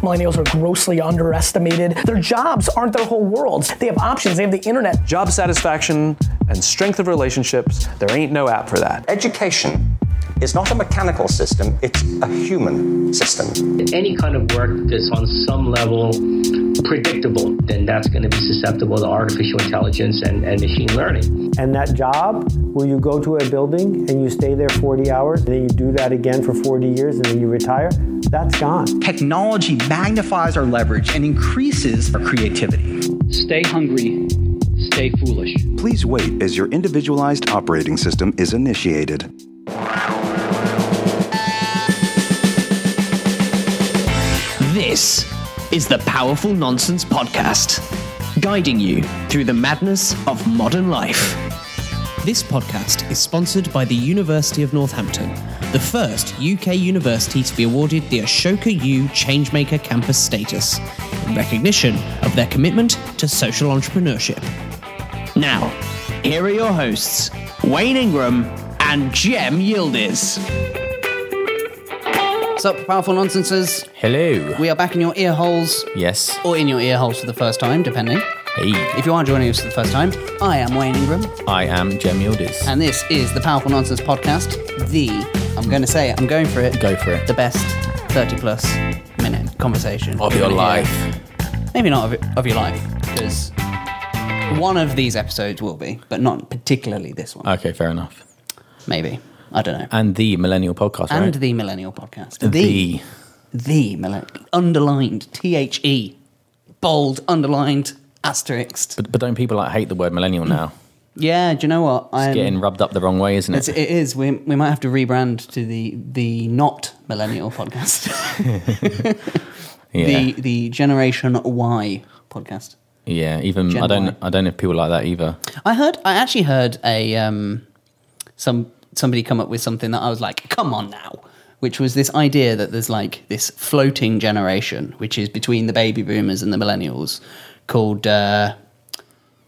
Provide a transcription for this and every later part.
Millennials are grossly underestimated. Their jobs aren't their whole worlds. They have options. They have the internet. Job satisfaction and strength of relationships, there ain't no app for that. Education is not a mechanical system, it's a human system. Any kind of work that's on some level predictable, then that's going to be susceptible to artificial intelligence and, and machine learning. And that job where you go to a building and you stay there 40 hours and then you do that again for 40 years and then you retire, that's gone. Technology magnifies our leverage and increases our creativity. Stay hungry, stay foolish. Please wait as your individualized operating system is initiated. This is the Powerful Nonsense Podcast, guiding you through the madness of modern life. This podcast is sponsored by the University of Northampton, the first UK university to be awarded the Ashoka U Changemaker campus status, in recognition of their commitment to social entrepreneurship. Now, here are your hosts, Wayne Ingram and Jem Yildiz. What's up, powerful nonsenses? Hello. We are back in your ear holes, Yes. or in your ear holes for the first time, depending. Hey. If you are joining us for the first time, I am Wayne Ingram, I am Jem Yildiz. and this is the Powerful Nonsense Podcast. The, I'm going to say it, I'm going for it. Go for it. The best 30 plus minute conversation Of your gonna hear. life. Maybe not of, it- of your life, because one of these episodes will be, but not particularly this one. Okay, fair enough. Maybe. I don't know. And the Millennial Podcast, and right? the Millennial Podcast. The. The millennial. Underlined. T H E. Bold. Underlined. Asterisked. But, but don't people like hate the word millennial now? Yeah, do you know what? It's getting rubbed up the wrong way, isn't it? it is. We, we might have to rebrand to the the not millennial podcast. yeah. The the Generation Y podcast. yeah. Even Gen I don't. Y. I don't know if people like that either. I heard. I actually heard a um, some somebody come up with something that I was like, come on now. Which was this idea that there's like this floating generation, which is between the baby boomers and the millennials, called uh, oh,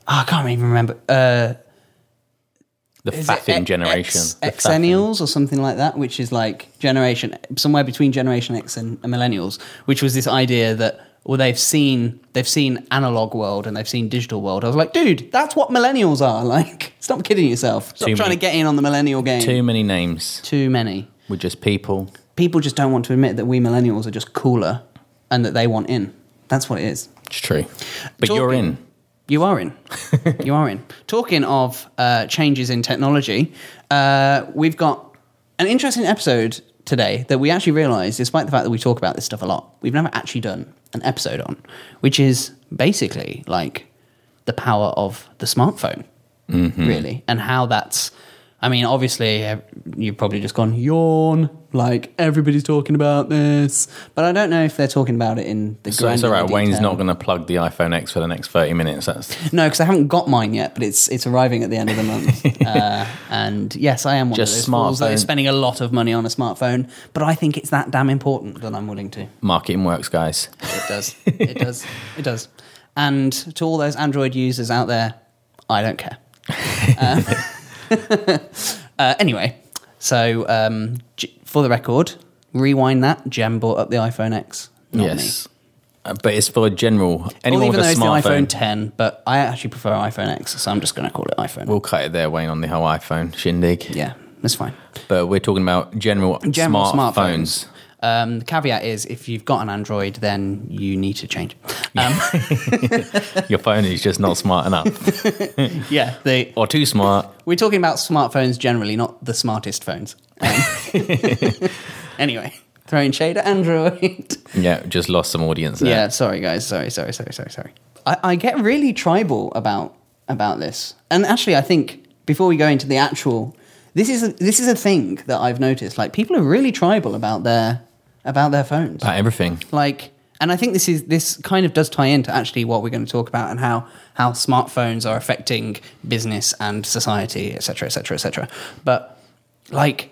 I can't even remember. Uh, The faffing generation. X, Xennials or something like that, which is like generation somewhere between Generation X and millennials, which was this idea that well they've seen they've seen analog world and they've seen digital world. I was like, dude, that's what millennials are. Like, stop kidding yourself. Stop Too trying many- to get in on the millennial game. Too many names. Too many. We're just people. People just don't want to admit that we millennials are just cooler and that they want in. That's what it is. It's true. But you're in. You are in. you are in. Talking of uh, changes in technology, uh, we've got an interesting episode today that we actually realised, despite the fact that we talk about this stuff a lot, we've never actually done an episode on, which is basically like the power of the smartphone, mm-hmm. really, and how that's. I mean, obviously, uh, you've probably just gone yawn, like everybody's talking about this, but I don't know if they're talking about it in the. So it's all right. granular Wayne's not going to plug the iPhone X for the next 30 minutes. That's No, because I haven't got mine yet, but it's it's arriving at the end of the month. uh, and yes, I am one Just of those fools that is smartphone. spending a lot of money on a smartphone. But I think it's that damn important that I'm willing to. marketing works, guys. It does. it does. It does. And to all those Android users out there, I don't care. Um, uh, anyway, so um, j- for the record, rewind that. Jem bought up the iPhone X. Not yes. Uh, But it's for general. Me. Anyone Well, even with though a it's the iPhone smartphone. 10, but I actually prefer iPhone X, so I'm just going to call it iPhone. We'll cut it there, Wayne, on the whole iPhone shindig. Yeah, that's fine. But we're talking about general, General smartphones. Um, the caveat is if you've got an Android, then you need to change. Um, Your phone is just not smart enough. yeah, they, or too smart. we're talking about smartphones generally, not the smartest phones. Um, anyway, throwing shade at Android. Yeah, just lost some audience there. Yeah, sorry guys. Sorry, sorry, sorry, sorry, sorry. I, I get really tribal about about this, and actually, I think before we go into the actual, this is a, this is a thing that I've noticed. Like people are really tribal about their about their phones. About everything. like and i think this is this kind of does tie into actually what we're going to talk about and how how smartphones are affecting business and society etc etc etc but like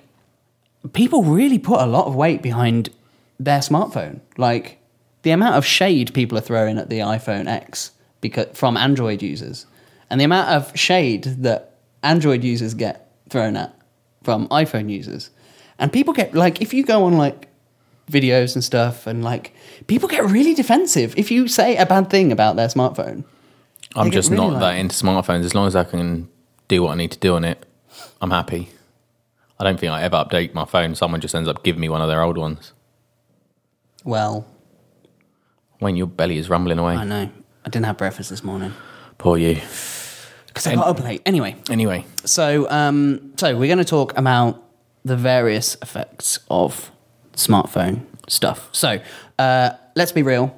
people really put a lot of weight behind their smartphone like the amount of shade people are throwing at the iphone x because from android users and the amount of shade that android users get thrown at from iphone users and people get like if you go on like videos and stuff, and like people get really defensive if you say a bad thing about their smartphone. I'm just really, not like- that into smartphones. As long as I can do what I need to do on it, I'm happy. I don't think I ever update my phone. Someone just ends up giving me one of their old ones. Well, Wayne, your belly is rumbling away. I know. I didn't have breakfast this morning Poor you. because I got up late. Anyway, Anyway, so um, so we're going to talk about the various effects of smartphone stuff. So uh, let's be real.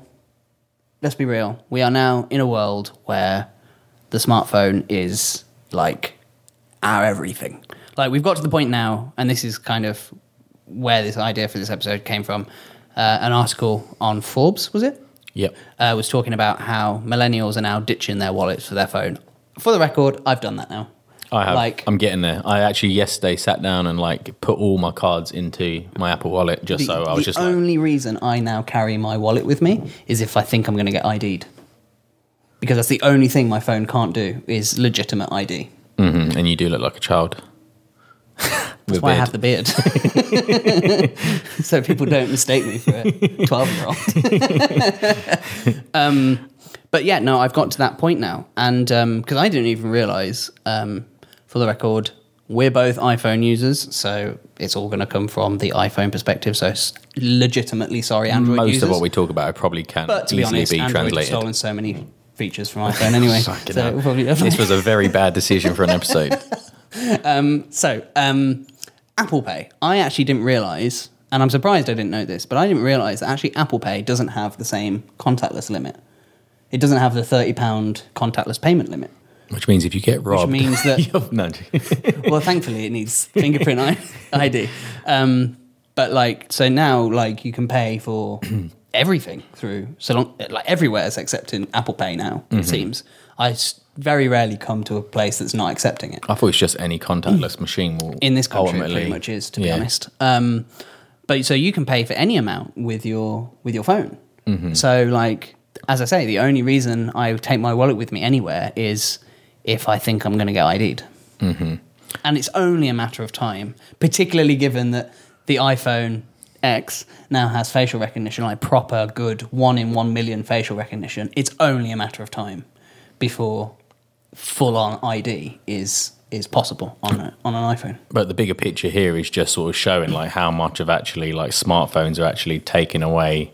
Let's be real. We are now in a world where the smartphone is like our everything. Like we've got to the point now, and this is kind of where this idea for this episode came from. Uh, an article on Forbes was it? yep. uh, was talking about how millennials are now ditching their wallets for their phone. For the record, I've done that now. I have. Like- I'm getting there. I actually yesterday sat down and like put all my cards into my Apple Wallet just so I was the just like, only reason I now carry my wallet with me is if I think I'm going to get ID'd. Because that's the only thing my phone can't do is legitimate ID. mhm, and you do look like a child. That's why I have the beard. so people don't mistake me for a 12 year old. um, but yeah, no, I've got to that point now. And because I didn't even realize, um, for the record, we're both iPhone users. So it's all going to come from the iPhone perspective. So legitimately sorry, Android Most users. of what we talk about I probably can But to be honest, be Android translated. stolen so many features from iPhone anyway. So probably- this was a very bad decision for an episode. So, um, Apple Pay. I actually didn't realize, and I'm surprised I didn't know this, but I didn't realize that actually Apple Pay doesn't have the same contactless limit. It doesn't have the £30 contactless payment limit. Which means if you get robbed, which means that- no, Well, thankfully, it needs fingerprint ID. Um, but like, so now, like, you can pay for everything through so long, like everywhere is accepting Apple Pay now. Mhm. It seems. I very rarely come to a place that's not accepting it. I thought it's just any contactless machine will in this country ultimately- pretty much is to be Yeah. honest um, but so you can pay for any amount with your with your phone Mhm. so like as i say the only reason i take my wallet with me anywhere is if i think i'm going to get id'd hmm and it's only a matter of time particularly given that the iphone x now has facial recognition like proper good one in one million facial recognition. It's only a matter of time before full on id is is possible on a, on an iphone. But the bigger picture here is just sort of showing like how much of actually like smartphones are actually taking away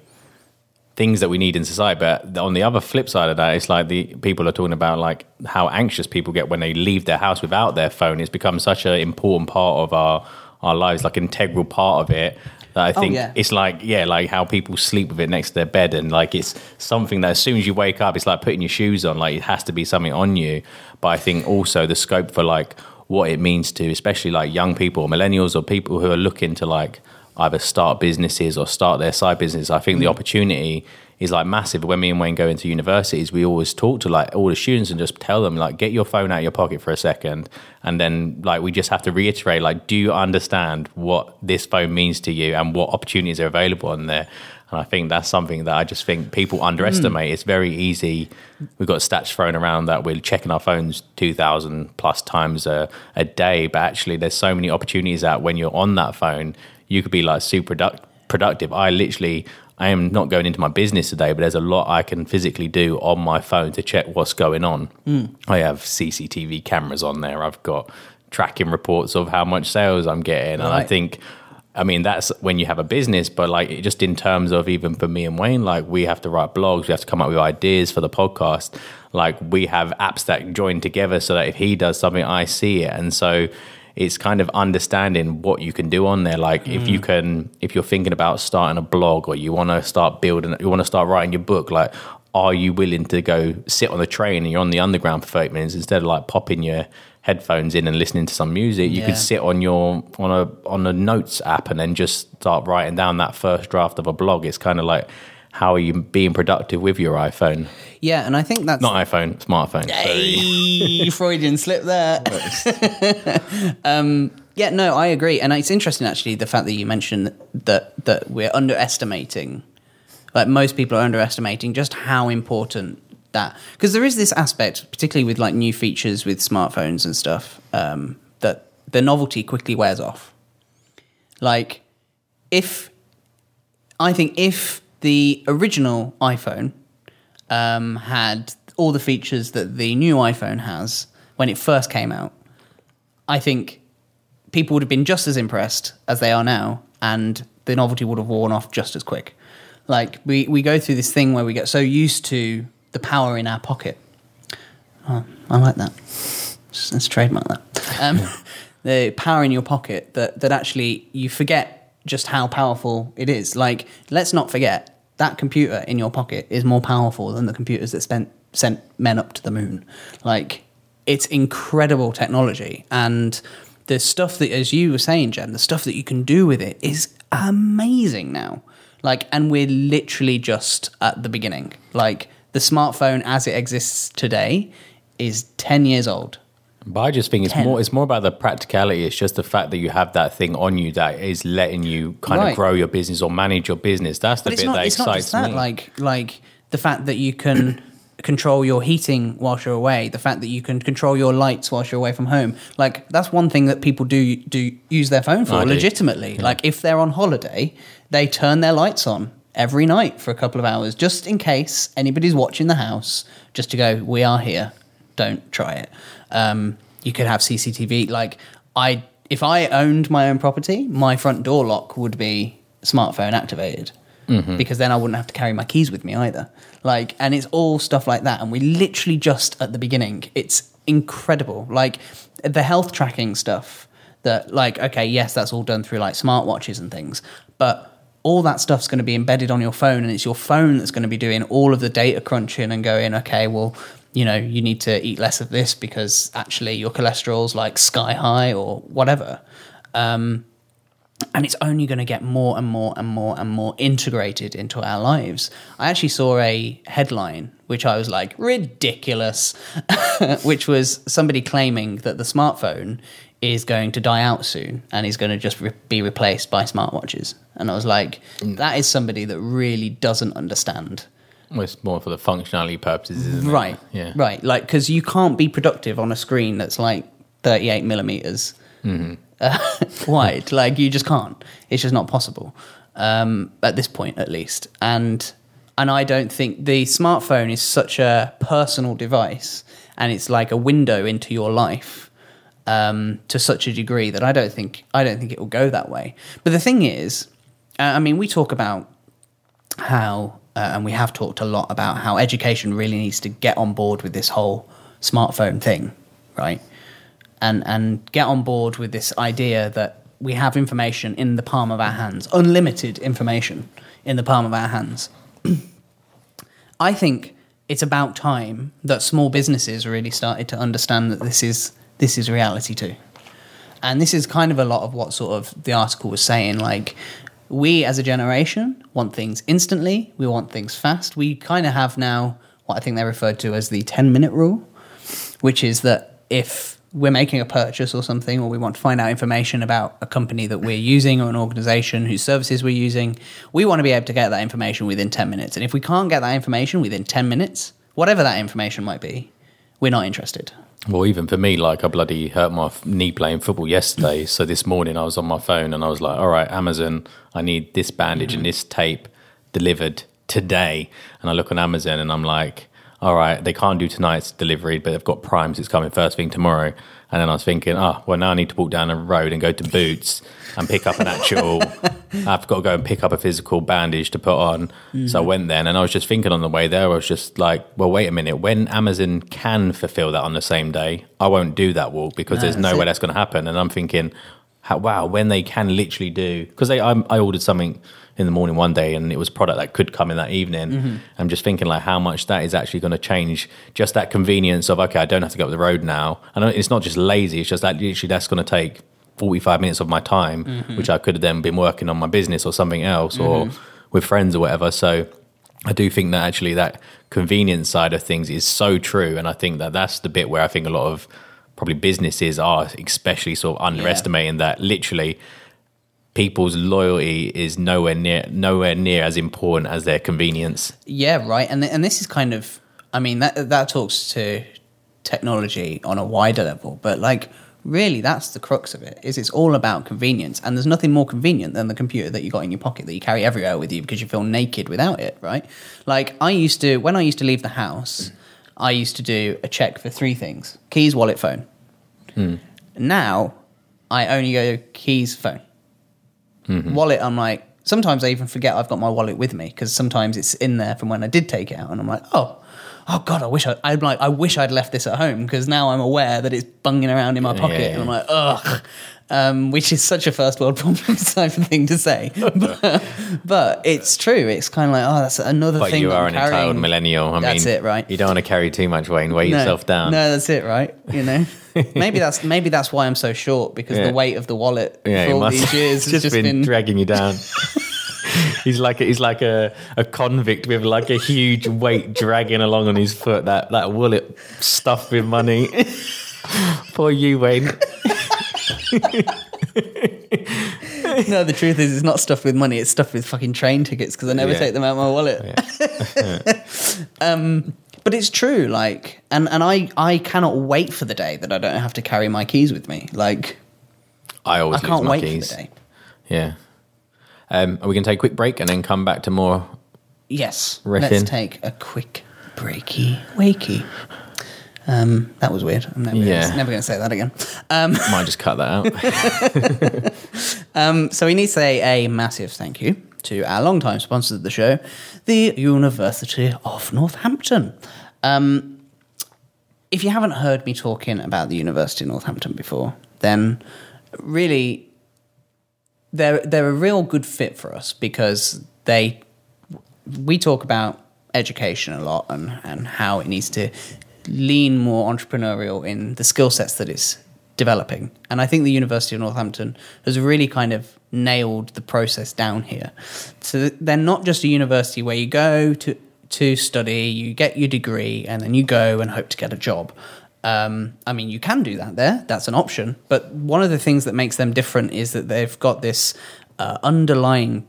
things that we need in society. But on the other flip side of that, it's like the people are talking about like how anxious people get when they leave their house without their phone. It's become such an important part of our our lives, like integral part of it. That I Oh, think yeah. it's like yeah, like how people sleep with it next to their bed, and like it's something that as soon as you wake up, it's like putting your shoes on. Like it has to be something on you. But I think also the scope for like what it means to, especially like young people, millennials, or people who are looking to like either start businesses or start their side business. I think the mm. opportunity is like massive. When me and Wayne go into universities, we always talk to like all the students and just tell them like get your phone out of your pocket for a second, and then like we just have to reiterate like, do you understand what this phone means to you and what opportunities are available on there? And I think that's something that I just think people mm. underestimate. It's very easy. We've got stats thrown around that we're checking our phones 2,000 plus times a, a day, but actually, there's so many opportunities out when you're on that phone, you could be like super product, productive. I literally, I am not going into my business today, but there's a lot I can physically do on my phone to check what's going on. Mm. I have CCTV cameras on there. I've got tracking reports of how much sales I'm getting. And I think, I mean, that's when you have a business, but like just in terms of even for me and Wayne, like we have to write blogs, we have to come up with ideas for the podcast. Like we have apps that join together so that if he does something, I see it. And so it's kind of understanding what you can do on there. Like if you hmm. can, if you're thinking about starting a blog or you want to start building, you want to start writing your book, like are you willing to go sit on the train and you're on the underground for 30 minutes instead of like popping your headphones in and listening to some music you Yeah. could sit on your on a on a notes app and then just start writing down that first draft of a blog it's kind of like how are you being productive with your iphone Yeah, and I think that's not iphone smartphone. Hey, Freudian slip there. um, yeah, no, I agree, and it's interesting actually the fact that you mentioned that that we're underestimating, like most people are underestimating just how important that because there is this aspect, particularly with like new features with smartphones and stuff, um, that the novelty quickly wears off. Like if I think if the original iPhone um, had all the features that the new iPhone has when it first came out, I think people would have been just as impressed as they are now, and the novelty would have worn off just as quick. Like we, we go through this thing where we get so used to the power in our pocket. Oh, I like that. Let's, let's trademark that. Um, the power in your pocket that, that actually you forget just how powerful it is. Like, let's not forget that computer in your pocket is more powerful than the computers that spent sent men up to the moon. Like, it's incredible technology, and the stuff that, as you were saying, Jem, the stuff that you can do with it is amazing now. Like, and we're literally just at the beginning. Like, the smartphone as it exists today is ten years old. But I just think it's 10. more it's more about the practicality. It's just the fact that you have that thing on you that is letting you kind Right. of grow your business or manage your business. That's the But bit not. that It's not excites just that. me. Like like the fact that you can control your heating whilst you're away. The fact that you can control your lights whilst you're away from home. Like that's one thing that people do do use their phone for I legitimately. Like if they're on holiday, they turn their lights on every night for a couple of hours just in case anybody's watching the house. Just to go, we are here. Don't try it. Um, you could have CCTV. Like I, if I owned my own property, my front door lock would be smartphone activated Mhm. because then I wouldn't have to carry my keys with me either. Like, and it's all stuff like that. And we're literally just at the beginning. It's incredible. Like the health tracking stuff that, like, okay, yes, that's all done through like smartwatches and things, but all that stuff's going to be embedded on your phone, and it's your phone that's going to be doing all of the data crunching and going, okay, well, you know, you need to eat less of this because actually your cholesterol's like sky high or whatever. Um, and it's only going to get more and more and more and more integrated into our lives. I actually saw a headline which I was like ridiculous, which was somebody claiming that the smartphone is going to die out soon and is going to just re- be replaced by smartwatches. And I was like, that is somebody that really doesn't understand. Well, it's more for the functionality purposes, isn't it? Right. Yeah. Right. Like, because you can't be productive on a screen that's like 38 millimeters Mhm. uh, wide. Like, you just can't. It's just not possible um, at this point, at least. And and I don't think the smartphone is such a personal device, and it's like a window into your life um, to such a degree that I don't think I don't think it will go that way. But the thing is, uh, I mean, we talk about how, uh, and we have talked a lot about how education really needs to get on board with this whole smartphone thing, right? And and get on board with this idea that we have information in the palm of our hands, unlimited information in the palm of our hands. I think it's about time that small businesses really started to understand that this is this is reality too. And this is kind of a lot of what sort of the article was saying. Like, we as a generation want things instantly, we want things fast. We kind of have now what I think they referred to as the 10 minute rule, which is that if we're making a purchase or something, or we want to find out information about a company that we're using or an organization whose services we're using, we want to be able to get that information within 10 minutes. And if we can't get that information within 10 minutes, whatever that information might be, we're not interested. Well, even for me, like I bloody hurt my knee playing football yesterday. so this morning I was on my phone and I was like, all right, Amazon, I need this bandage and mm-hmm. this tape delivered today. And I look on Amazon and I'm like, all right, they can't do tonight's delivery, but they've got Primes. It's coming first thing tomorrow. And then I was thinking, oh, well, now I need to walk down the road and go to Boots and pick up an actual. I've got to go and pick up a physical bandage to put on. So I Mhm. went then, and I was just thinking on the way there, I was just like, well, wait a minute. When Amazon can fulfill that on the same day, I won't do that walk because No, there's no way it. that's going to happen. And I'm thinking, wow, when they can literally do because I, I ordered something in the morning one day and it was product that could come in that evening. Mhm. I'm just thinking like how much that is actually going to change just that convenience of okay, I don't have to go up the road now. And it's not just lazy; it's just that literally that's going to take 45 minutes of my time, Mhm. which I could have then been working on my business or something else or Mhm. with friends or whatever. So I do think that actually that convenience side of things is so true, and I think that that's the bit where I think a lot of probably businesses are especially sort of underestimating that literally people's loyalty is nowhere near nowhere near as important as their convenience. Yeah, right. And and this is kind of, I mean, that that talks to technology on a wider level, but like Really, that's the crux of it. Is it's all about convenience, and there's nothing more convenient than the computer that you got in your pocket that you carry everywhere with you because you feel naked without it, right? Like I used to when I used to leave the house, I used to do a check for three things: keys, wallet, phone. Hmm. Now, I only go keys, phone, Mhm. wallet. I'm like sometimes I even forget I've got my wallet with me because sometimes it's in there from when I did take it out, and I'm like, oh. Oh God! I wish I, I'm like I wish I'd left this at home because now I'm aware that it's bunging around in my pocket, Yeah, and I'm like, ugh, um, which is such a first world problem type of thing to say, but, but it's true. It's kind of like, oh, that's another But thing. you are I'm an carrying. entitled millennial. I That's mean, it, right? You don't want to carry too much weight and weigh No, yourself down. No, that's it, right? You know, maybe that's maybe that's why I'm so short because Yeah. the weight of the wallet Yeah, for all these years has just been, dragging you down. he's like a, he's like a, a convict with like a huge weight dragging along on his foot. That that wallet stuffed with money. Poor you, Wayne. no, the truth is, it's not stuffed with money. It's stuffed with fucking train tickets because I never Yeah. take them out of my wallet. um, but it's true, like, and and I I cannot wait for the day that I don't have to carry my keys with me. Like, I always I can't lose my wait keys. for the day. Yeah. Um, are we going to take a quick break and then come back to more? Yes, let's take a quick breaky wakey. Um, that was weird. I'm never, Yeah. never going to say that again. Um, Might just cut that out. Um, so we need to say a massive thank you to our longtime sponsor of the show, the University of Northampton. Um, if you haven't heard me talking about the University of Northampton before, then really they're they're a real good fit for us because they we talk about education a lot and, and how it needs to lean more entrepreneurial in the skill sets that it's developing. And I think the University of Northampton has really kind of nailed the process down here. So they're not just a university where you go to to study, you get your degree, and then you go and hope to get a job. Um, I mean, you can do that there. That's an option. But one of the things that makes them different is that they've got this uh, underlying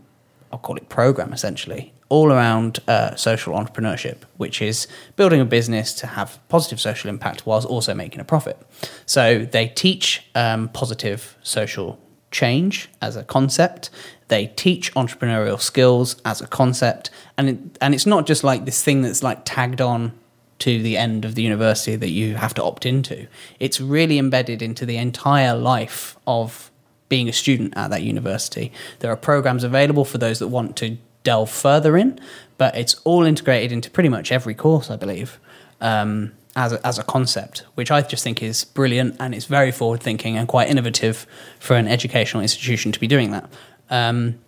I'll call it program essentially, all around uh, social entrepreneurship, which is building a business to have positive social impact whilst also making a profit. So they teach um, positive social change as a concept. They teach entrepreneurial skills as a concept, and it, and it's not just like this thing that's like tagged on to the end of the university that you have to opt into. It's really embedded into the entire life of being a student at that university. There are programs available for those that want to delve further in, but it's all integrated into pretty much every course, I believe, um, as, a, as a concept, which I just think is brilliant and it's very forward thinking and quite innovative for an educational institution to be doing that. Um,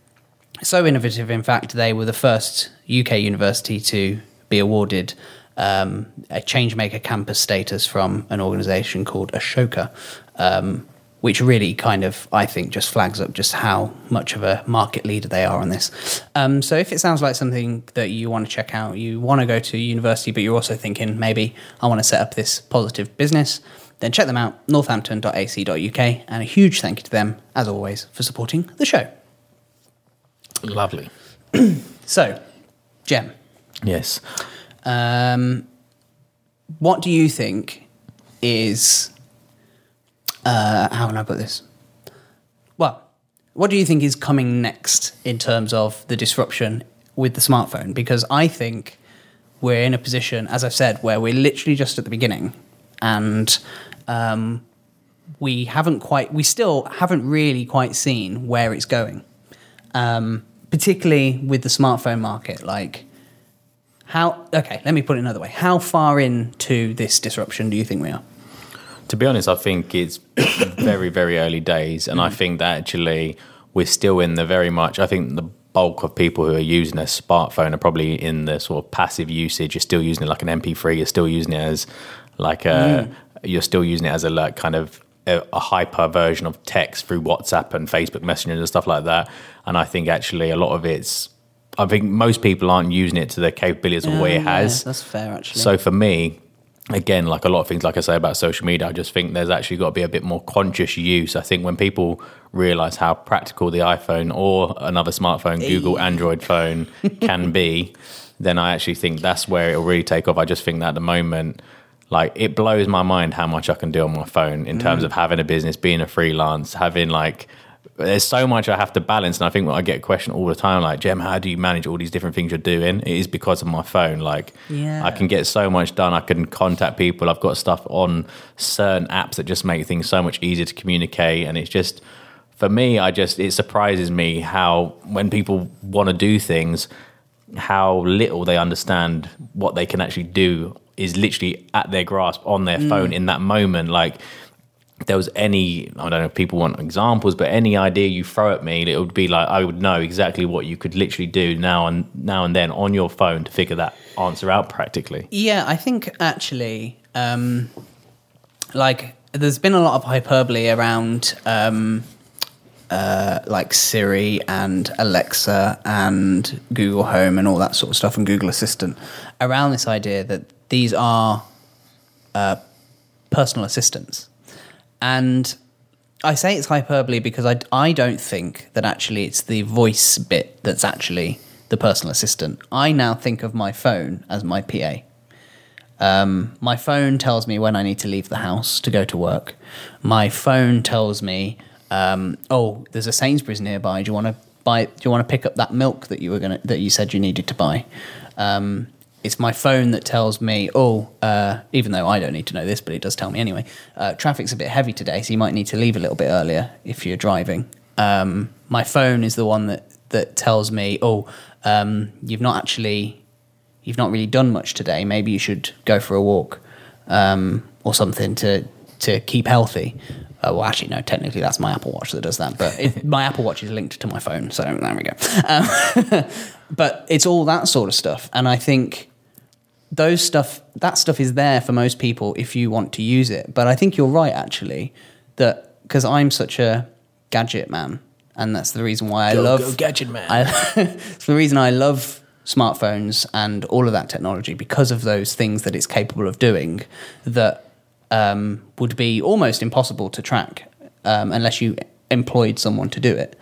so innovative, in fact, they were the first UK university to be awarded um, a Changemaker campus status from an organisation called Ashoka, um, which really kind of, I think, just flags up just how much of a market leader they are on this. Um, so if it sounds like something that you want to check out, you want to go to university, but you're also thinking maybe I want to set up this positive business, then check them out, northampton.ac.uk, and a huge thank you to them, as always, for supporting the show. Lovely. So, Jem, Yes. um, what do you think is uh, how can I put this? Well, what do you think is coming next in terms of the disruption with the smartphone? Because I think we're in a position, as I've said, where we're literally just at the beginning, and um, we haven't quite, we still haven't really quite seen where it's going. Um, particularly with the smartphone market, like how? Okay, let me put it another way. How far into this disruption do you think we are? To be honest, I think it's very, very early days, and I think that actually we're still in the very much. I think the bulk of people who are using a smartphone are probably in the sort of passive usage. You're still using it like an MP3. You're still using it as like a. Mm. You're still using it as a like kind of a, a hyper version of text through WhatsApp and Facebook Messenger and stuff like that. And I think actually a lot of it's. I think most people aren't using it to the capabilities of what oh, Yeah, it has. yeah, that's fair, actually. So for me, again, like a lot of things, like I say about social media, I just think there's actually got to be a bit more conscious use. I think when people realize how practical the iPhone or another smartphone, Google Android phone can be, then I actually think that's where it'll really take off. I just think that at the moment, like it blows my mind how much I can do on my phone in terms Mm. of having a business, being a freelance, having like there's so much I have to balance. And I think I get a question all the time like, Jem, how do you manage all these different things you're doing? It is because of my phone. Like Yeah. I can get so much done. I can contact people. I've got stuff on certain apps that just make things so much easier to communicate. And it's just for me, I just it surprises me how when people want to do things, how little they understand what they can actually do is literally at their grasp on their Mm. phone in that moment. Like there was any, I don't know if people want examples, but any idea you throw at me, it would be like I would know exactly what you could literally do now and now and then on your phone to figure that answer out practically. Yeah, I think actually, um, like, there's been a lot of hyperbole around, um, uh, like Siri and Alexa and Google Home and all that sort of stuff, and Google Assistant, around this idea that these are uh, personal assistants. And I say it's hyperbole because I, I don't think that actually it's the voice bit that's actually the personal assistant. I now think of my phone as my PA. Um, my phone tells me when I need to leave the house to go to work. My phone tells me, um, "Oh, there's a Sainsbury's nearby. Do you want to buy? Do you want to pick up that milk that you were gonna that you said you needed to buy?" Um, it's my phone that tells me, "Oh, uh, even though I don't need to know this, but it does tell me anyway. Uh, traffic's a bit heavy today, so you might need to leave a little bit earlier if you're driving." Um, my phone is the one that that tells me, "Oh, um, you've not actually." you've not really done much today. Maybe you should go for a walk um, or something to to keep healthy. Uh, well, actually, no. Technically, that's my Apple Watch that does that. But it, my Apple Watch is linked to my phone, so there we go. Um, but it's all that sort of stuff, and I think those stuff that stuff is there for most people if you want to use it. But I think you're right, actually, that because I'm such a gadget man, and that's the reason why I Go, love go gadget man. I, it's the reason I love smartphones and all of that technology because of those things that it's capable of doing that um, would be almost impossible to track um, unless you employed someone to do it.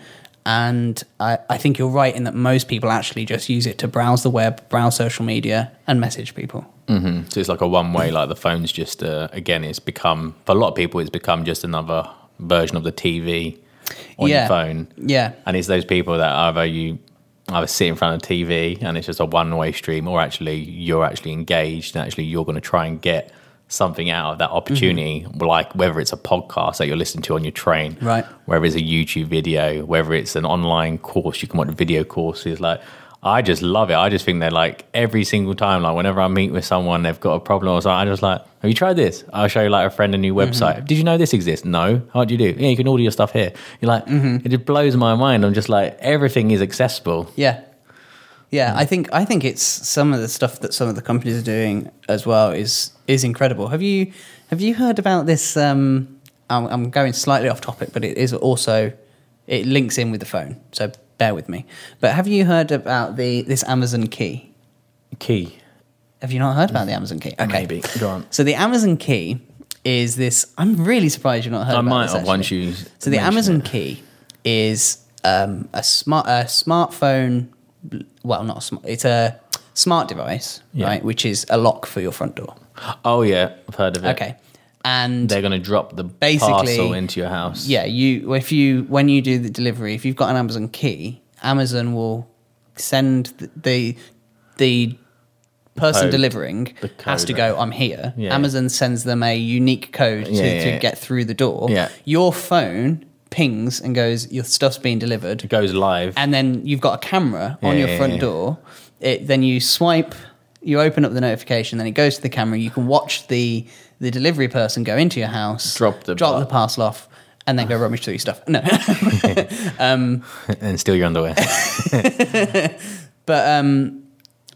And I, I think you're right in that most people actually just use it to browse the web, browse social media, and message people. hmm So it's like a one way. Like the phone's just uh, again, it's become for a lot of people, it's become just another version of the TV on Yeah. your phone. Yeah. and it's those people that either you either sit in front of TV and it's just a one way stream, or actually you're actually engaged and actually you're going to try and get something out of that mm-hmm. opportunity, like whether it's a podcast that you're listening to on your train, Right. whether it's a YouTube video, whether it's an online course, you can watch video courses. Like, I just love it. I just think they're like every single time, like whenever I meet with someone, they've got a problem or something. I just like, have you tried this? I'll show you like a friend a new mm-hmm. website. Did you know this exists? No. How do you do? Yeah, you can order your stuff here. You're like, mm-hmm. it just blows my mind. I'm just like, everything is accessible. Yeah. Yeah, I think I think it's some of the stuff that some of the companies are doing as well is is incredible. Have you have you heard about this? Um, I'm, I'm going slightly off topic, but it is also it links in with the phone, so bear with me. But have you heard about the this Amazon Key? Key. Have you not heard about the Amazon Key? Okay, Maybe. Go on. So the Amazon Key is this. I'm really surprised you've not heard. I about might this, have once you So the mentioned Amazon it. Key is um, a smart a smartphone. Well, not a smart. It's a smart device, Yeah. right? Which is a lock for your front door. Oh yeah, I've heard of it. Okay, and They're going to drop the Basically- parcel into your house. yeah, you if you when you do the delivery, if you've got an Amazon Key, Amazon will send the the, the person code. delivering The has to go. I'm here. Yeah. Amazon sends them a unique code to, Yeah, yeah, to yeah. get through the door. Yeah. Your phone pings and goes, your stuff's being delivered. It goes live. and then you've got a camera on Yeah, your yeah, front yeah. door. It, then you swipe, you open up the notification, then it goes to the camera. You can watch the the delivery person go into your house, Drop the drop bar- the parcel off, and then go rummage through your stuff. No, um, and steal your underwear. but um,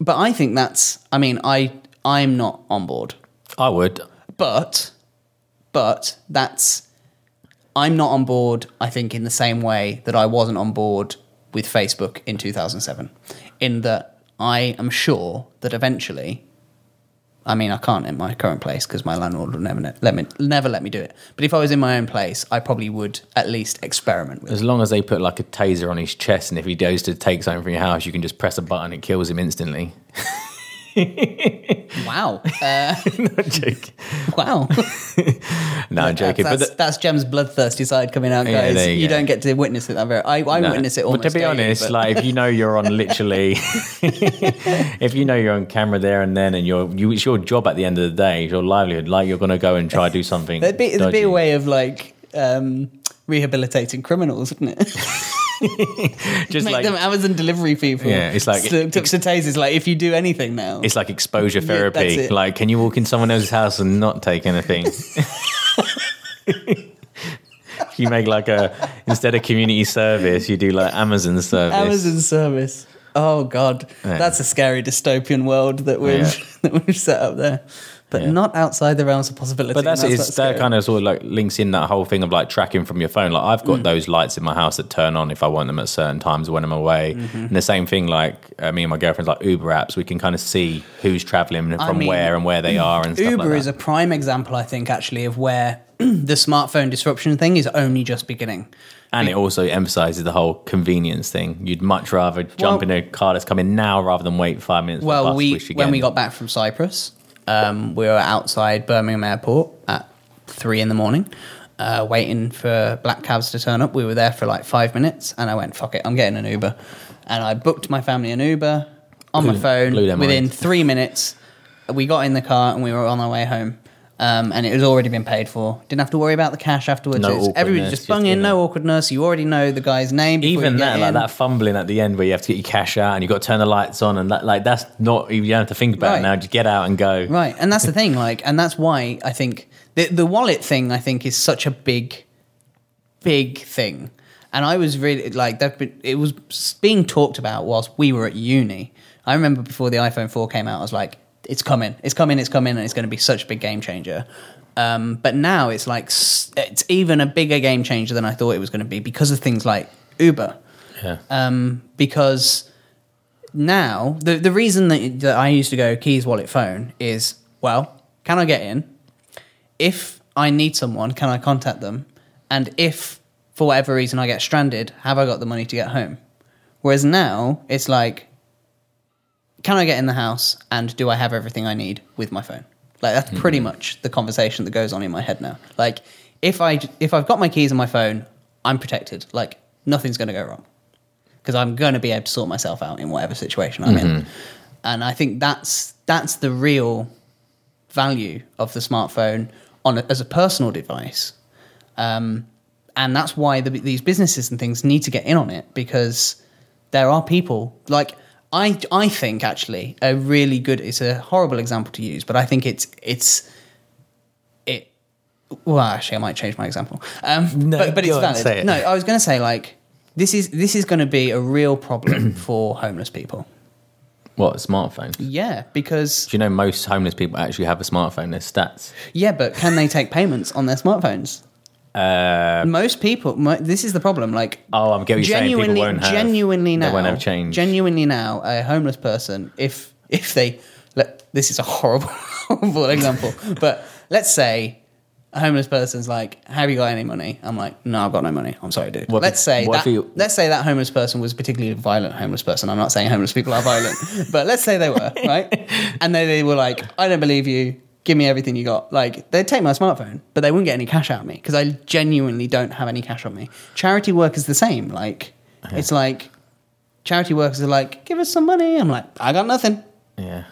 but I think that's. I mean, I I'm not on board, I would. but but that's. I'm not on board. I think in the same way that I wasn't on board with Facebook in 2007, in that I am sure that eventually. I mean, I can't in my current place because my landlord would never let me never let me do it. But if I was in my own place, I probably would at least experiment with. it. As long as they put like a taser on his chest, and if he goes to take something from your house, you can just press a button, it kills him instantly. wow. Uh, Not joking. wow. No, I'm joking. That's, but the- that's Jem's bloodthirsty side coming out, guys. there you you don't get to witness it that very. I, I No. witness it all. But to be daily, honest, but- like if you know you're on literally, if you know you're on camera there and then, and you're you, it's your job at the end of the day, it's your livelihood. Like you're going to go and try to do something. There'd be, there'd be a way of like um, rehabilitating criminals, wouldn't it? Just Make like them Amazon delivery people. Yeah, it's like- up to tasers. Like if you do anything now, it's like exposure therapy. it. like, can you walk in someone else's house and not take anything? you make like a instead of community service, you do like Amazon service. Amazon service. Oh god, Yeah. that's a scary dystopian world that we've Yeah. that we've set up there, but Yeah. not outside the realms of possibility. But that's, what's that kind of sort of like links in that whole thing of like tracking from your phone. Like I've got Mm. those lights in my house that turn on if I want them at certain times when I'm away. Mhm. And the same thing, like uh, me and my girlfriend's like Uber apps. We can kind of see who's traveling I from mean, where and where they are and stuff Uber like that. is a prime example, I think, actually, of where the smartphone disruption thing is only just beginning. and it also emphasizes the whole convenience thing. You'd much rather jump Well- in a car that's coming now rather than wait five minutes. for Well, bus, we when we got back from Cyprus, um, we were outside Birmingham Airport at three in the morning, uh, waiting for black cabs to turn up. We were there for like five minutes, and I went, "Fuck it, I'm getting an Uber," and I booked my family an Uber on my phone. Within mind. three minutes, we got in the car and we were on our way home. Um, and it had already been paid for. Didn't have to worry about the cash afterwards. No It's- Everybody awkwardness, just just, bung in, no awkwardness. You already know the guy's name. even that, like in. that fumbling at the end where you have to get your cash out and you've got to turn the lights on, and that, like that's not you don't have to think about Right. it now. Just get out and go. Right, and that's the thing, like, and that's why I think the the wallet thing. I think is such a big, big thing. And I was really like that. It was being talked about whilst we were at uni. I remember before the iPhone four came out, I was like, "It's coming, it's coming, it's coming, and it's going to be such a big game changer." Um, but now it's like it's even a bigger game changer than I thought it was going to be because of things like Uber Yeah. um, because now the the reason that, that I used to go keys wallet phone is well, can I get in? If I need someone, can I contact them? And if for whatever reason I get stranded, have I got the money to get home? Whereas now it's like, can I get in the house and do I have everything I need with my phone? Like that's pretty much the conversation that goes on in my head now. Like if I if I've got my keys on my phone, I'm protected. Like nothing's going to go wrong because I'm going to be able to sort myself out in whatever situation I'm in. And I think that's that's the real value of the smartphone on a, as a personal device. Um, and that's why the, these businesses and things need to get in on it because there are people like I I think actually a really good it's a horrible example to use but I think it's it's it well actually I might change my example um, No, but, but it's go on, valid say it. no I was going to say like this is this is going to be a real problem for homeless people What smartphones? yeah because Do you know most homeless people actually have a smartphone? There's stats. yeah but can they take payments on their smartphones Uh, most people mo- this is the problem like oh, I'm getting you saying people genuinely, won't have. genuinely now, they won't have change. Genuinely now, a homeless person, if if they, let, this is a horrible, horrible example, but let's say a homeless person's like, "Have you got any money?" I'm like, "No, I've got no money. I'm sorry, dude." What let's say that, you- let's say that homeless person was particularly a violent homeless person. I'm not saying homeless people are violent, but let's say they were right, and they, they were like, "I don't believe you." Give me everything you got. Like they'd take my smartphone, but they wouldn't get any cash out of me because I genuinely don't have any cash on me. Charity work is the same. Like it's like charity workers are like, give us some money. I'm like, I got nothing. yeah.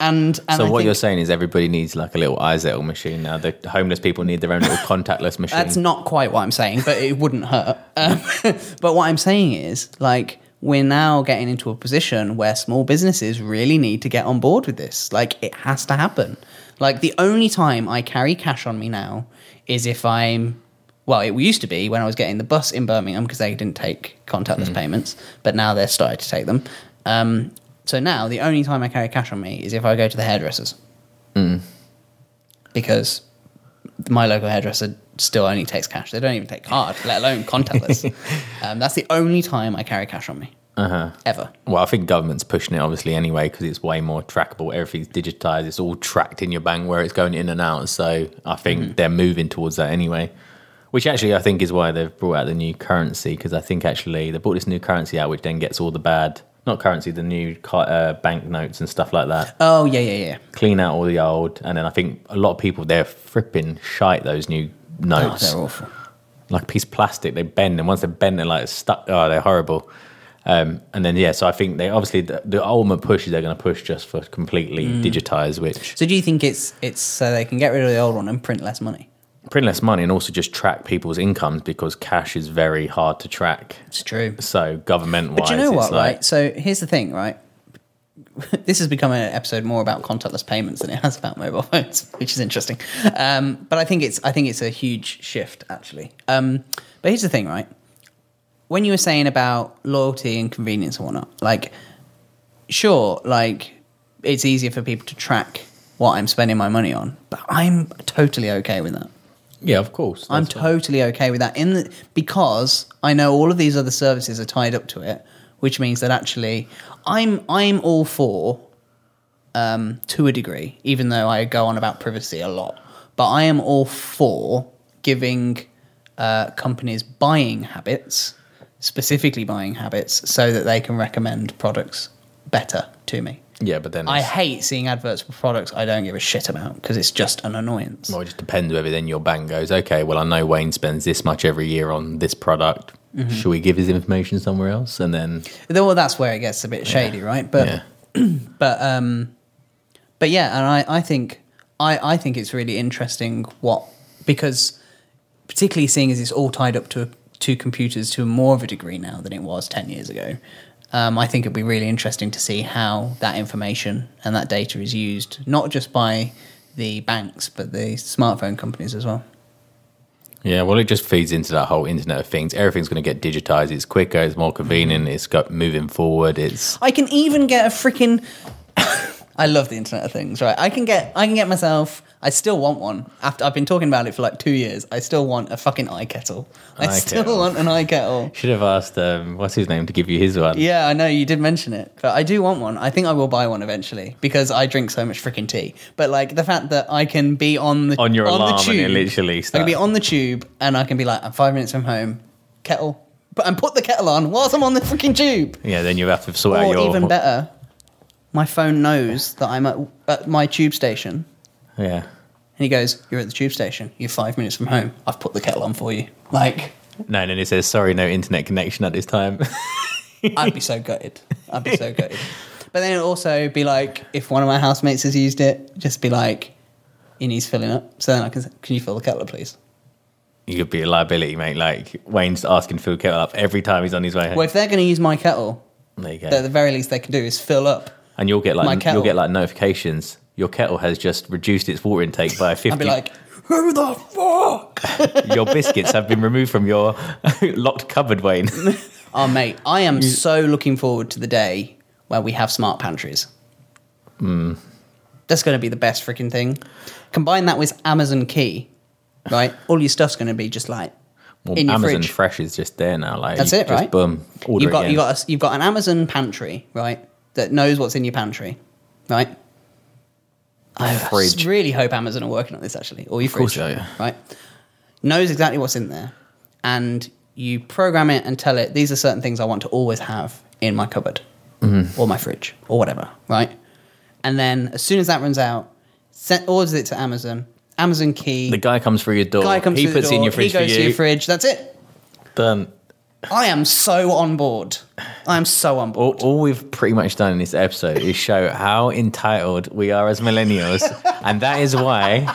And, and so I what think you're saying is everybody needs like a little iZettle machine now. The homeless people need their own little contactless machine. that's not quite what I'm saying, but it wouldn't hurt. Um, but what I'm saying is, like, we're now getting into a position where small businesses really need to get on board with this. Like, it has to happen. Like, the only time I carry cash on me now is if I'm well, it used to be when I was getting the bus in Birmingham because they didn't take contactless payments, but now they're starting to take them. Um, so now the only time I carry cash on me is if I go to the hairdressers because my local hairdresser still only takes cash. They don't even take card, let alone contactless. um, that's the only time I carry cash on me Uh-huh. ever. Well, I think government's pushing it obviously anyway because it's way more trackable. Everything's digitized. It's all tracked in your bank where it's going in and out. So I think Mm-hmm. they're moving towards that anyway. Which actually I think is why they've brought out the new currency because I think actually they brought this new currency out which then gets all the bad not currency, the new uh, bank notes and stuff like that. Oh yeah, yeah, yeah. Clean out all the old, and then I think a lot of people they're fripping shite those new notes. Oh, they're awful. Like a piece of plastic, they bend, and once they bend, they're like stuck. Oh, they're horrible. Um, and then yeah, so I think they obviously the, the ultimate push is they're going to push just for completely Mm. digitize, which So do you think it's it's so they can get rid of the old one and print less money? print less money and also just track people's incomes because cash is very hard to track. It's true. So government wise, But you know what, like, right? So here's the thing, right? this has become an episode more about contactless payments than it has about mobile phones, which is interesting. Um, but I think it's I think it's a huge shift actually. Um, but here's the thing, right? When you were saying about loyalty and convenience and whatnot, like sure, like it's easier for people to track what I'm spending my money on, but I'm totally okay with that. Yeah, of course. I'm That's totally okay with that in the, because I know all of these other services are tied up to it, which means that actually I'm I'm all for um, to a degree, even though I go on about privacy a lot. But I am all for giving uh, companies buying habits, specifically buying habits, so that they can recommend products better to me. Yeah, but then I it's- hate seeing adverts for products I don't give a shit about because it's just an annoyance. Well, it just depends whether then your bank goes, okay, well, I know Wayne spends this much every year on this product. Mhm. Should we give his information somewhere else? And then, Well, that's where it gets a bit shady, right? But but um, but yeah, and I, I think I, I think it's really interesting what because particularly seeing as it's all tied up to to computers to more of a degree now than it was ten years ago. Um, I think it'd be really interesting to see how that information and that data is used, not just by the banks, but the smartphone companies as well. yeah, well, it just feeds into that whole Internet of Things. Everything's going to get digitized. It's quicker, it's more convenient, it's got moving forward. It's I can even get a freaking. I love the Internet of Things, right? I can get, I can get myself. I still want one. After I've been talking about it for like two years, I still want a fucking iKettle. I Eye still kettle. want an iKettle. should have asked um, what's his name to give you his one. Yeah, I know you did mention it, but I do want one. I think I will buy one eventually because I drink so much freaking tea. But like the fact that I can be on the On your on alarm the and tube, it literally I starts. can be on the tube and I can be like, I'm five minutes from home, kettle, but and put the kettle on whilst I'm on the freaking tube. Yeah, then you have to sort out Or your even better, my phone knows that I'm at, at my tube station, Yeah, and he goes, "You're at the tube station. You're five minutes from home. I've put the kettle on for you." Like, no, and then it says sorry, no internet connection at this time. I'd be so gutted. I'd be so gutted. But then it'd also be like, if one of my housemates has used it, just be like, "He needs filling up." So then I can, say, can you fill the kettle, please? you could be a liability, mate. Like Wayne's asking Phil Kettle up every time he's on his way home. Well, if they're going to use my kettle, there you go. at the very least they can do is fill up. and you'll get my like kettle. you'll get like notifications. Your kettle has just reduced its water intake by I'd fifty. be like, "Who the fuck?" your biscuits have been removed from your locked cupboard, Wayne. Oh, mate, I am so looking forward to the day where we have smart pantries. Mm. That's going to be the best freaking thing. Combine that with Amazon Key, right? All your stuff's going to be just like Well, in your Amazon fridge. Fresh is just there now. Like That's you it, just right? Boom. Order you've got you got a, you've got an Amazon pantry, right? That knows what's in your pantry, right? I Fridge. really hope Amazon are working on this actually, or your Of course fridge, they are, yeah. right? Knows exactly what's in there, and you program it and tell it these are certain things I want to always have in my cupboard Mhm. or my fridge or whatever, right? And then as soon as that runs out, send, orders it to Amazon. Amazon key. The guy comes through your door. guy comes he through the puts it in your fridge He goes for to your fridge. That's it. Done. I am so on board. I am so on board. All, all we've pretty much done in this episode is show how entitled we are as millennials, and that is why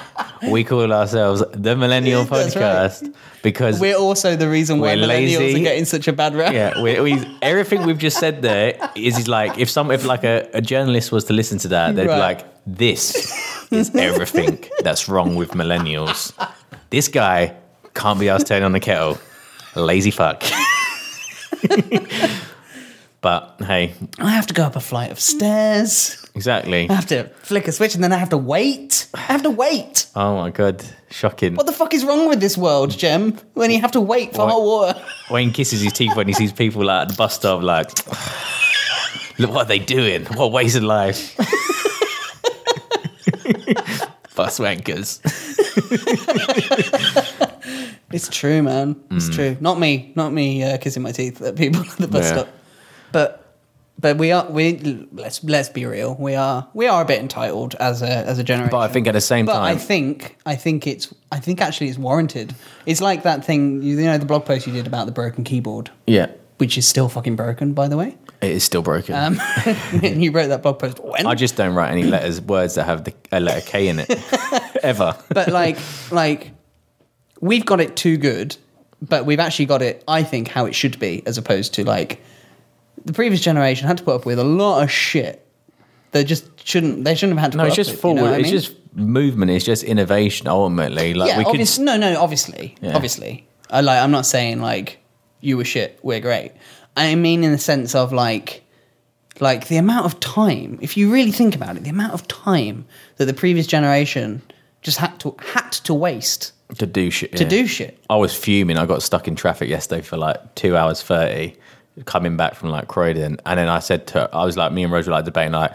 we call ourselves the Millennial right. Podcast because We're also the reason why millennials lazy. are getting such a bad rap. yeah, we, we, everything we've just said there is, is like if some if like a, a journalist was to listen to that, they'd Right. be like, "This is everything that's wrong with millennials. This guy can't be asked to turn on the kettle. Lazy fuck." but hey, I have to go up a flight of stairs. exactly. I have to flick a switch and then I have to wait. I have to wait. Oh my god, shocking. What the fuck is wrong with this world, Jem? When you have to wait for hot water. Wayne kisses his teeth when he sees people like at the bus stop, like, look what are they doing? What a waste of life. bus wankers. It's true, man. It's Mm. true. Not me. Not me uh, kissing my teeth at people at the bus Yeah. stop. But but we are we let's let's be real. We are we are a bit entitled as a as a generation. But I think at the same But time, I think I think it's I think actually it's warranted. It's like that thing you know the blog post you did about the broken keyboard, yeah, which is still fucking broken by the way. it is still broken. Um, and you wrote that blog post when I just don't write any letters, words that have the, a letter K in it, ever. but like like we've got it too good but we've actually got it i think how it should be as opposed to like the previous generation had to put up with a lot of shit they just shouldn't they shouldn't have had to No, put it's up just with, you forward. know what I It's mean? just movement. It's just innovation. Ultimately, like yeah we could. no no obviously Yeah. obviously I like i'm not saying like you were shit we're great i mean in the sense of like like the amount of time if you really think about it the amount of time that the previous generation just had to had to waste to do shit. to yeah. do shit I was fuming. I got stuck in traffic yesterday for like two hours thirty, coming back from like Croydon, and then I said to I was like, me and Rose were like debating, like,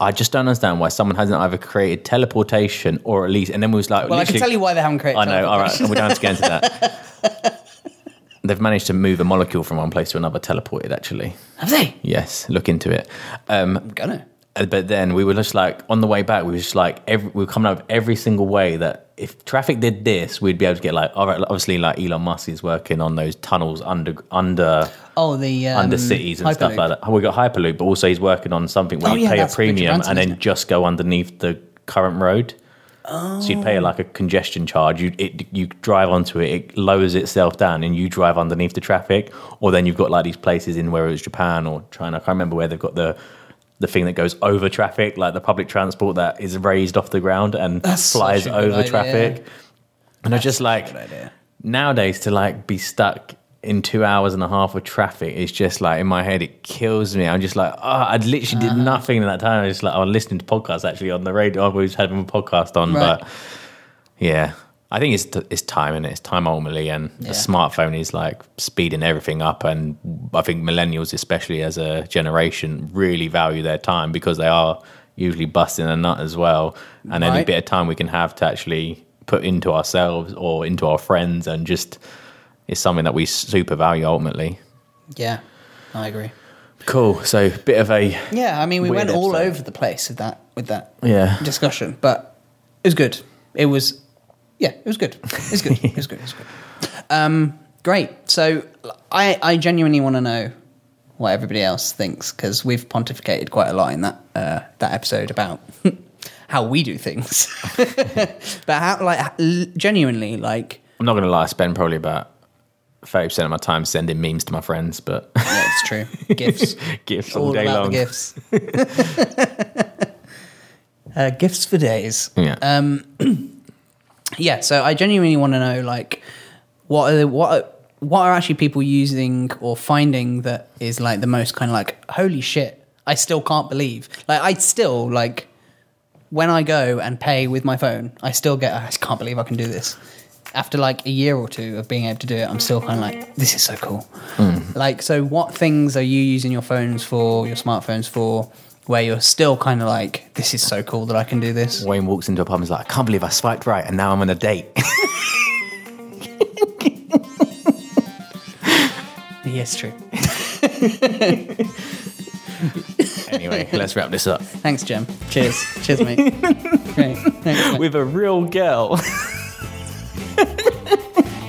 I just don't understand why someone hasn't either created teleportation or at least, and then we was like, Well, I can tell you why they haven't created. I know. All right, and we don't have to get into that. They've managed to move a molecule from one place to another, teleported. Actually, Have they? yes. Look into it. Um, I'm gonna. Uh, But then we were just like on the way back. We were just like every, we were coming up with every single way that if traffic did this, we'd be able to get like all right. Obviously, like Elon Musk is working on those tunnels under under Oh, the um, under cities and stuff like that. We got Hyperloop, but also he's working on something where Oh, you yeah, pay a premium and then just go underneath the current road. Oh. So you'd pay like a congestion charge. You it, you drive onto it, it lowers itself down, and you drive underneath the traffic. Or then you've got like these places in where it was Japan or China. I can't remember where they've got the the thing that goes over traffic, like the public transport that is raised off the ground and That's flies such a good over idea. traffic. And I just like nowadays to like be stuck in two hours and a half of traffic is just like in my head it kills me. I'm just like, oh, I literally Uh-huh. did nothing in that time. I was just like I was listening to podcasts actually on the radio. I was having a podcast on, Right. but yeah. I think it's it's time and it's time ultimately, and Yeah. the smartphone is like speeding everything up. And I think millennials, especially as a generation, really value their time because they are usually busting a nut as well. And any bit of time we can have to actually put into ourselves or into our friends, and just is something that we super value ultimately. Yeah, I agree. Cool. So bit of a Yeah, I mean, we went all over the place with that with that Yeah. discussion, but it was good. It was, yeah, it was good. It was good. it was good. It was good. Um, great. So I I genuinely want to know what everybody else thinks because we've pontificated quite a lot in that uh, that episode about how we do things, but how like genuinely like I'm not gonna lie. I spend probably about thirty percent of my time sending memes to my friends, but yeah, it's true. Gifts, gifts all, all day long. gifts. uh, gifts for days. Yeah. Um, yeah. So I genuinely want to know, like, what are the, what are, what are actually people using or finding that is like the most kind of like holy shit? I still can't believe. Like, I still like when I go and pay with my phone, I still get I can't believe I can do this. After like a year or two of being able to do it, I'm still kind of like, this is so cool. Hmm. Like, so what things are you using your phones for, your smartphones for, where you're still kind of like, this is so cool that I can do this? Wayne walks into a pub and is like, I can't believe I swiped right and now I'm on a date. Yes, true. anyway, let's wrap this up. Thanks, Jem. Cheers. Cheers, mate. Great. Thanks, mate. With a real girl.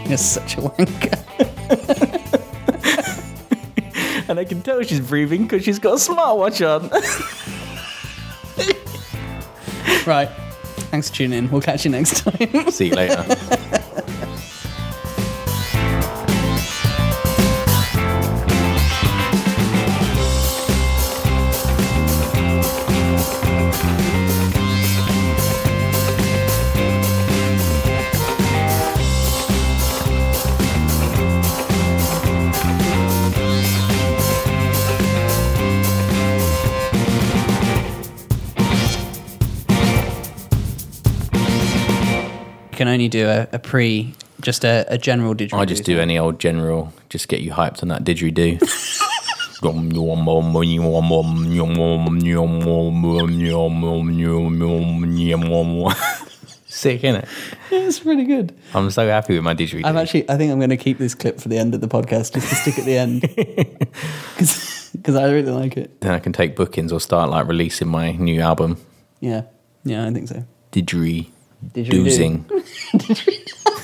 You're such a wanker. And I can tell she's breathing because she's got a smartwatch on. Right. Thanks for tuning in. We'll catch you next time. See you later. You do a, a pre, just a, a general didgeridoo. I just do any old general, just get you hyped on that didgeridoo. Sick, innit? It's really good. I'm so happy with my didgeridoo. I'm actually, I think I'm going to keep this clip for the end of the podcast just to stick at the end because I really like it. Then I can take bookings or start like releasing my new album. Yeah, yeah, I think so. Didgeridoo. Doozing.